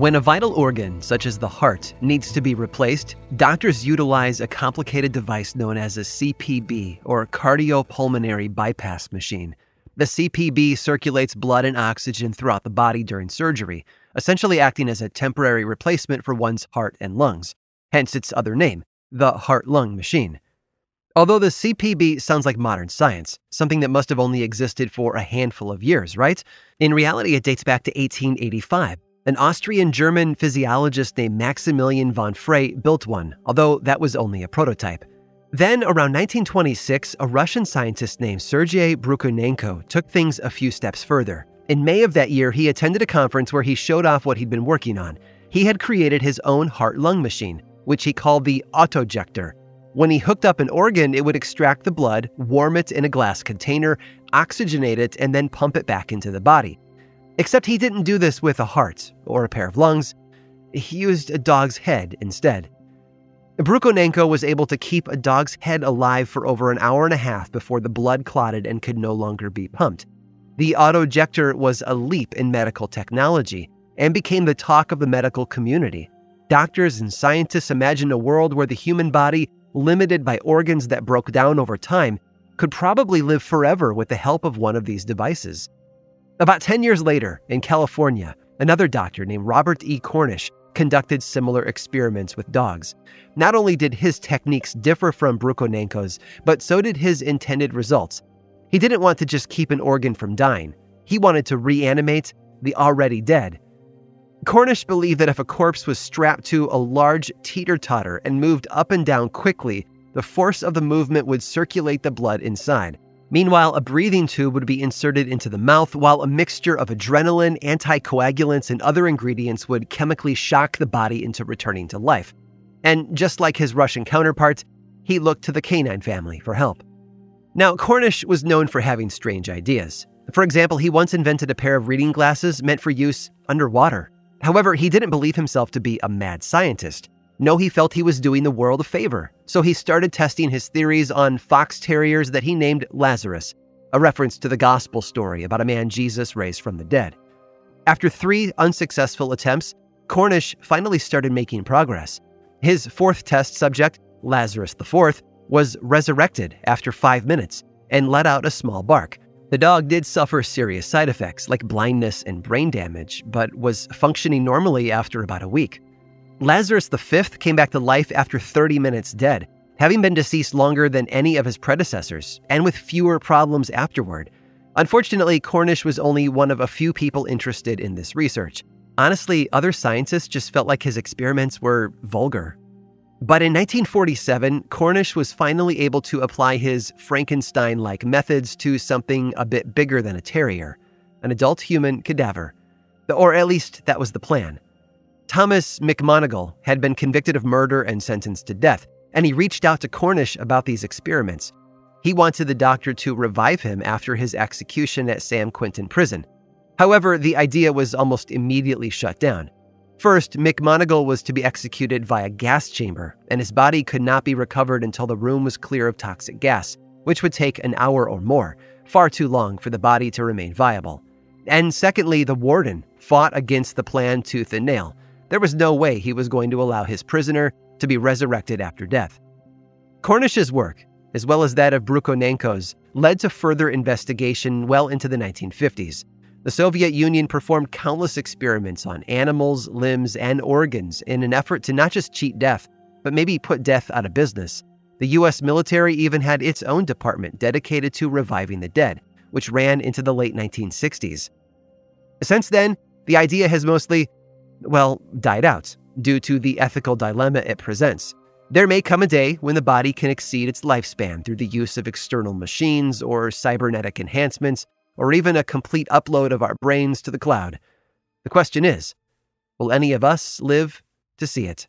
When a vital organ, such as the heart, needs to be replaced, doctors utilize a complicated device known as a CPB, or cardiopulmonary bypass machine. The CPB circulates blood and oxygen throughout the body during surgery, essentially acting as a temporary replacement for one's heart and lungs, hence its other name, the heart lung machine. Although the CPB sounds like modern science, something that must have only existed for a handful of years, right? In reality, it dates back to 1885 an Austrian German physiologist named Maximilian von Frey built one, although that was only a prototype. Then, around 1926, a Russian scientist named Sergei Brukhonenko took things a few steps further. In May of that year, he attended a conference where he showed off what he'd been working on. He had created his own heart lung machine, which he called the autojector. When he hooked up an organ, it would extract the blood, warm it in a glass container, oxygenate it, and then pump it back into the body. Except he didn't do this with a heart or a pair of lungs. He used a dog's head instead. Brukhonenko was able to keep a dog's head alive for over an hour and a half before the blood clotted and could no longer be pumped. The autojector was a leap in medical technology and became the talk of the medical community. Doctors and scientists imagined a world where the human body, limited by organs that broke down over time, could probably live forever with the help of one of these devices. About 10 years later, in California, another doctor named Robert E. Cornish conducted similar experiments with dogs. Not only did his techniques differ from Brukhonenko's, but so did his intended results. He didn't want to just keep an organ from dying, he wanted to reanimate the already dead. Cornish believed that if a corpse was strapped to a large teeter totter and moved up and down quickly, the force of the movement would circulate the blood inside. Meanwhile, a breathing tube would be inserted into the mouth, while a mixture of adrenaline, anticoagulants, and other ingredients would chemically shock the body into returning to life. And just like his Russian counterparts, he looked to the canine family for help. Now, Cornish was known for having strange ideas. For example, he once invented a pair of reading glasses meant for use underwater. However, he didn't believe himself to be a mad scientist. No, he felt he was doing the world a favor, so he started testing his theories on fox terriers that he named Lazarus, a reference to the gospel story about a man Jesus raised from the dead. After three unsuccessful attempts, Cornish finally started making progress. His fourth test subject, Lazarus IV, was resurrected after five minutes and let out a small bark. The dog did suffer serious side effects like blindness and brain damage, but was functioning normally after about a week. Lazarus V came back to life after 30 minutes dead, having been deceased longer than any of his predecessors, and with fewer problems afterward. Unfortunately, Cornish was only one of a few people interested in this research. Honestly, other scientists just felt like his experiments were vulgar. But in 1947, Cornish was finally able to apply his Frankenstein like methods to something a bit bigger than a terrier an adult human cadaver. Or at least that was the plan. Thomas McMonigle had been convicted of murder and sentenced to death, and he reached out to Cornish about these experiments. He wanted the doctor to revive him after his execution at San Quentin prison. However, the idea was almost immediately shut down. First, McMonigle was to be executed via gas chamber, and his body could not be recovered until the room was clear of toxic gas, which would take an hour or more, far too long for the body to remain viable. And secondly, the warden fought against the plan tooth and nail, there was no way he was going to allow his prisoner to be resurrected after death. Cornish's work as well as that of Brukhonenko's, led to further investigation well into the 1950s. The Soviet Union performed countless experiments on animals, limbs, and organs in an effort to not just cheat death, but maybe put death out of business. The US military even had its own department dedicated to reviving the dead, which ran into the late 1960s. Since then, the idea has mostly, well, died out due to the ethical dilemma it presents. There may come a day when the body can exceed its lifespan through the use of external machines or cybernetic enhancements, or even a complete upload of our brains to the cloud. The question is will any of us live to see it?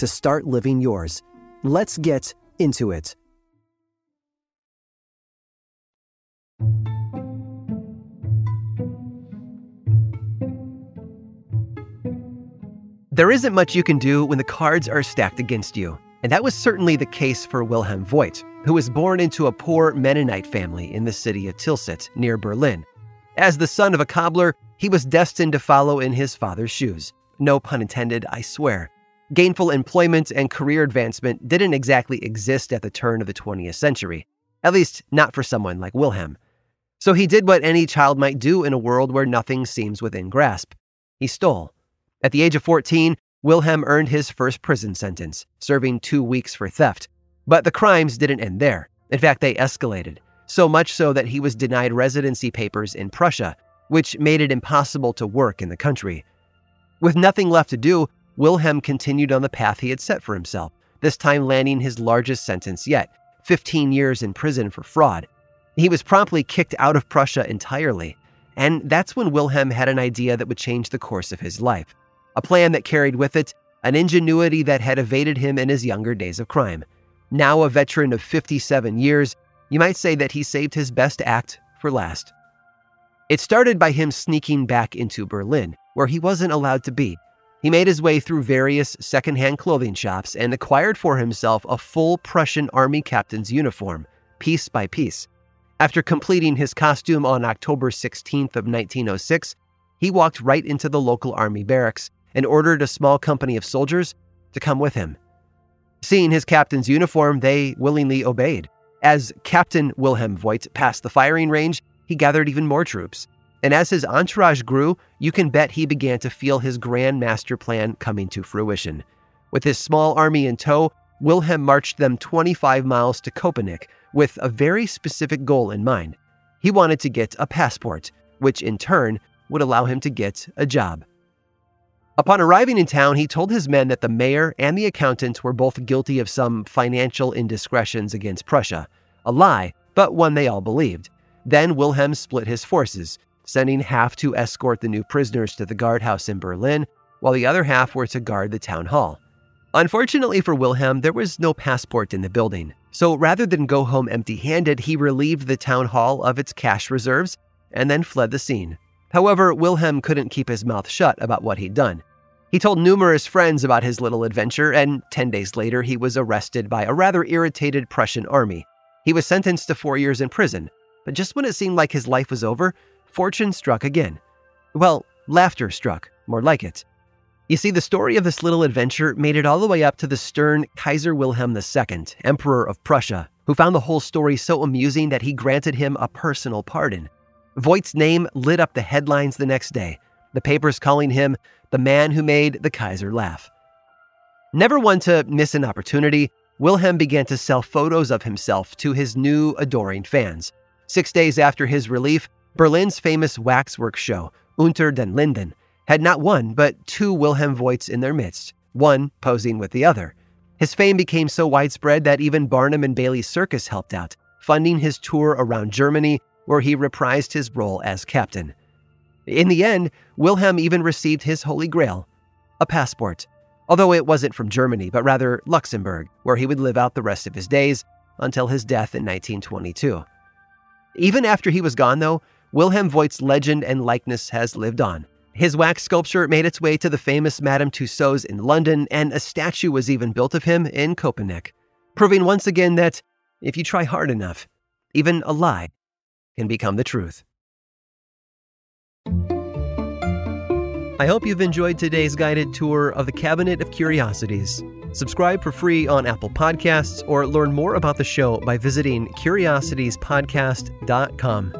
to start living yours. Let's get into it. There isn't much you can do when the cards are stacked against you. And that was certainly the case for Wilhelm Voigt, who was born into a poor Mennonite family in the city of Tilsit, near Berlin. As the son of a cobbler, he was destined to follow in his father's shoes. No pun intended, I swear. Gainful employment and career advancement didn't exactly exist at the turn of the 20th century, at least not for someone like Wilhelm. So he did what any child might do in a world where nothing seems within grasp. He stole. At the age of 14, Wilhelm earned his first prison sentence, serving two weeks for theft. But the crimes didn't end there. In fact, they escalated, so much so that he was denied residency papers in Prussia, which made it impossible to work in the country. With nothing left to do, Wilhelm continued on the path he had set for himself, this time landing his largest sentence yet 15 years in prison for fraud. He was promptly kicked out of Prussia entirely, and that's when Wilhelm had an idea that would change the course of his life a plan that carried with it an ingenuity that had evaded him in his younger days of crime. Now a veteran of 57 years, you might say that he saved his best act for last. It started by him sneaking back into Berlin, where he wasn't allowed to be. He made his way through various secondhand clothing shops and acquired for himself a full Prussian army captain's uniform, piece by piece. After completing his costume on October 16th of 1906, he walked right into the local army barracks and ordered a small company of soldiers to come with him. Seeing his captain's uniform, they willingly obeyed. As Captain Wilhelm Voigt passed the firing range, he gathered even more troops. And as his entourage grew, you can bet he began to feel his grand master plan coming to fruition. With his small army in tow, Wilhelm marched them 25 miles to Köpenick with a very specific goal in mind. He wanted to get a passport, which in turn would allow him to get a job. Upon arriving in town, he told his men that the mayor and the accountant were both guilty of some financial indiscretions against Prussia. A lie, but one they all believed. Then Wilhelm split his forces, sending half to escort the new prisoners to the guardhouse in Berlin, while the other half were to guard the town hall. Unfortunately for Wilhelm, there was no passport in the building, so rather than go home empty handed, he relieved the town hall of its cash reserves and then fled the scene. However, Wilhelm couldn't keep his mouth shut about what he'd done. He told numerous friends about his little adventure, and 10 days later, he was arrested by a rather irritated Prussian army. He was sentenced to four years in prison, but just when it seemed like his life was over, fortune struck again. Well, laughter struck, more like it. You see, the story of this little adventure made it all the way up to the stern Kaiser Wilhelm II, Emperor of Prussia, who found the whole story so amusing that he granted him a personal pardon. Voigt's name lit up the headlines the next day, the papers calling him the man who made the Kaiser laugh. Never one to miss an opportunity, Wilhelm began to sell photos of himself to his new adoring fans. Six days after his relief, Berlin's famous waxwork show, Unter den Linden, had not one but two Wilhelm Voigts in their midst, one posing with the other. His fame became so widespread that even Barnum and Bailey Circus helped out, funding his tour around Germany, where he reprised his role as captain. In the end, Wilhelm even received his holy grail a passport, although it wasn't from Germany, but rather Luxembourg, where he would live out the rest of his days until his death in 1922. Even after he was gone, though, Wilhelm Voigt's legend and likeness has lived on. His wax sculpture made its way to the famous Madame Tussauds in London, and a statue was even built of him in Köpenick, proving once again that if you try hard enough, even a lie can become the truth. I hope you've enjoyed today's guided tour of the Cabinet of Curiosities. Subscribe for free on Apple Podcasts or learn more about the show by visiting curiositiespodcast.com.